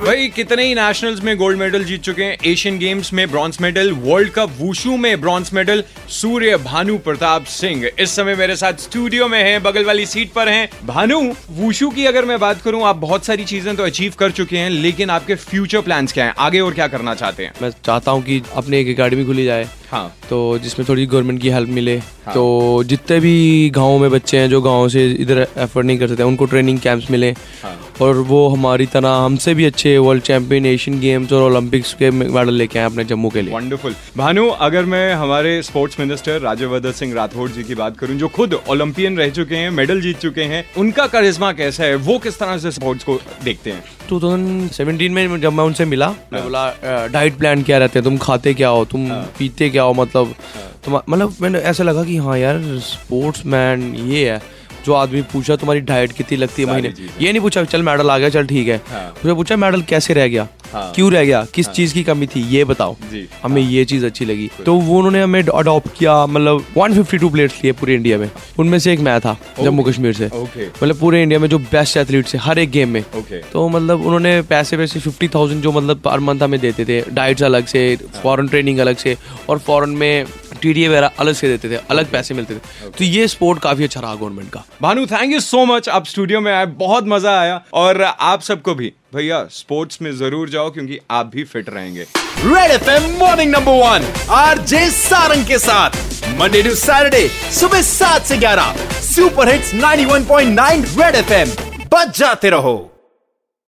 भाई कितने ही नेशनल्स में गोल्ड मेडल जीत चुके हैं। एशियन गेम्स में bronze medal world cup wushu में ब्रॉन्ज मेडल सूर्य भानु प्रताप सिंह इस समय मेरे साथ स्टूडियो में हैं बगल वाली सीट पर हैं। भानु वुशु की अगर मैं बात करूँ आप बहुत सारी चीज़ें तो अचीव कर चुके हैं लेकिन आपके फ्यूचर प्लान क्या है? आगे और क्या करना चाहते हैं? मैं चाहता हूँ की अपने एक अकेडमी खुली जाए। हाँ। तो जिसमें थोड़ी गवर्नमेंट की हेल्प मिले। हाँ। तो जितने भी गाँव में बच्चे हैं जो गाँव से इधर एफर्ट नहीं कर सकते उनको ट्रेनिंग कैंप्स मिले। और वो हमारी तरह हमसे भी अच्छे वर्ल्ड चैंपियन एशियन गेम्स और ओलंपिक्स के मेडल लेके आए अपने जम्मू के लिए। वंडरफुल भानु अगर मैं हमारे स्पोर्ट्स मिनिस्टर राज्यवर्धन सिंह राठौड़ जी की बात करूँ जो खुद ओलंपियन रह चुके हैं मेडल जीत चुके हैं उनका करिश्मा कैसा है? वो किस तरह से स्पोर्ट्स को देखते हैं? 2017 में जब मैं उनसे मिला मैं बोला डाइट प्लान क्या रहते हैं? तुम खाते क्या हो? तुम पीते क्या हो? मतलब मतलब मैंने ऐसा लगा कि हाँ यार स्पोर्ट्स मैन ये है। जो आदमी पूछा तुम्हारी डाइट कितनी लगती है महीने? ये नहीं पूछा चल मेडल आ गया चल ठीक है। हाँ। मुझे पूछा मेडल कैसे रह गया? हाँ। क्यों रह गया? किस चीज़ की कमी थी? ये बताओ। हमें ये चीज़ अच्छी लगी। तो वो उन्होंने हमें अडॉप्ट किया मतलब 152 प्लेयर्स लिए पूरे इंडिया में। उनमें से एक मैं था जम्मू कश्मीर से। मतलब पूरे इंडिया में जो बेस्ट एथलीट है हर एक गेम में। तो मतलब उन्होंने पैसे वैसे फिफ्टी थाउज़ेंड जो मतलब पर मंथ हमें देते थे। डाइट्स अलग से फॉरन ट्रेनिंग अलग से और फॉरन में टी वगैरह अलग से देते थे अलग पैसे मिलते थे। तो ये स्पोर्ट काफ़ी अच्छा रहा गवर्नमेंट का। Bhanu thank you so much आप स्टूडियो में आए बहुत मज़ा आया। और आप सबको भी भैया स्पोर्ट्स में ज़रूर जाओ क्योंकि आप भी फिट रहेंगे। Red FM morning number one R J Sarang के साथ। मंडे टू सैटरडे सुबह सात से ग्यारह। Super hits 91.9 red F M बच जाते रहो।